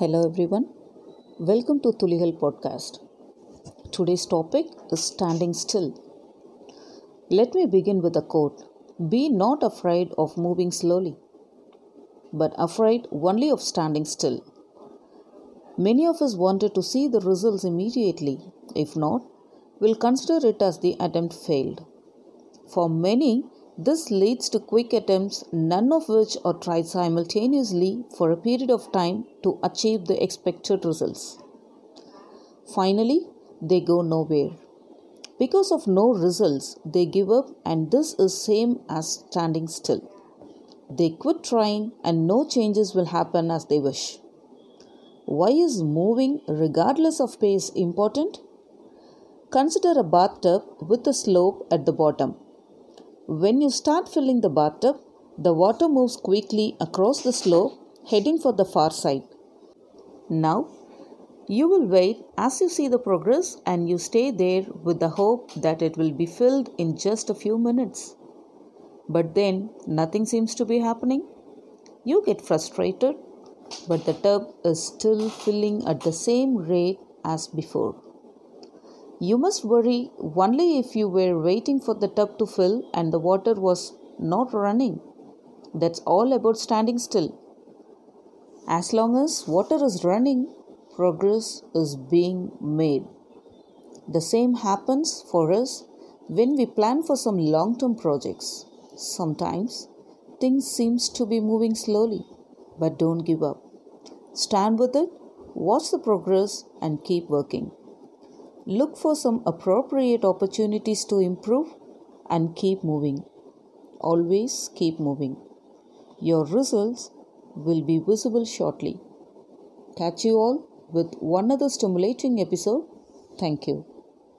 Hello everyone. Welcome to Tulihal podcast. Today's topic is standing still. Let me begin with a quote. Be not afraid of moving slowly, but afraid only of standing still. Many of us wanted to see the results immediately. If not, we'll consider it as the attempt failed. For many, this leads to quick attempts, none of which are tried simultaneously for a period of time to achieve the expected results. Finally, they go nowhere. Because of no results, they give up and this is same as standing still. They quit trying and no changes will happen as they wish. Why is moving regardless of pace important? Consider a bathtub with a slope at the bottom. When you start filling the bathtub, the water moves quickly across the slope, heading for the far side. Now, you will wait as you see the progress and you stay there with the hope that it will be filled in just a few minutes. But then nothing seems to be happening. You get frustrated, but the tub is still filling at the same rate as before. You must worry only if you were waiting for the tub to fill and the water was not running. That's all about standing still. As long as water is running, progress is being made. The same happens for us when we plan for some long-term projects. Sometimes things seems to be moving slowly, but don't give up. Stand with it, watch the progress and keep working. Look for some appropriate opportunities to improve and keep moving. Always keep moving. Your results will be visible shortly. Catch you all with one other stimulating episode. Thank you.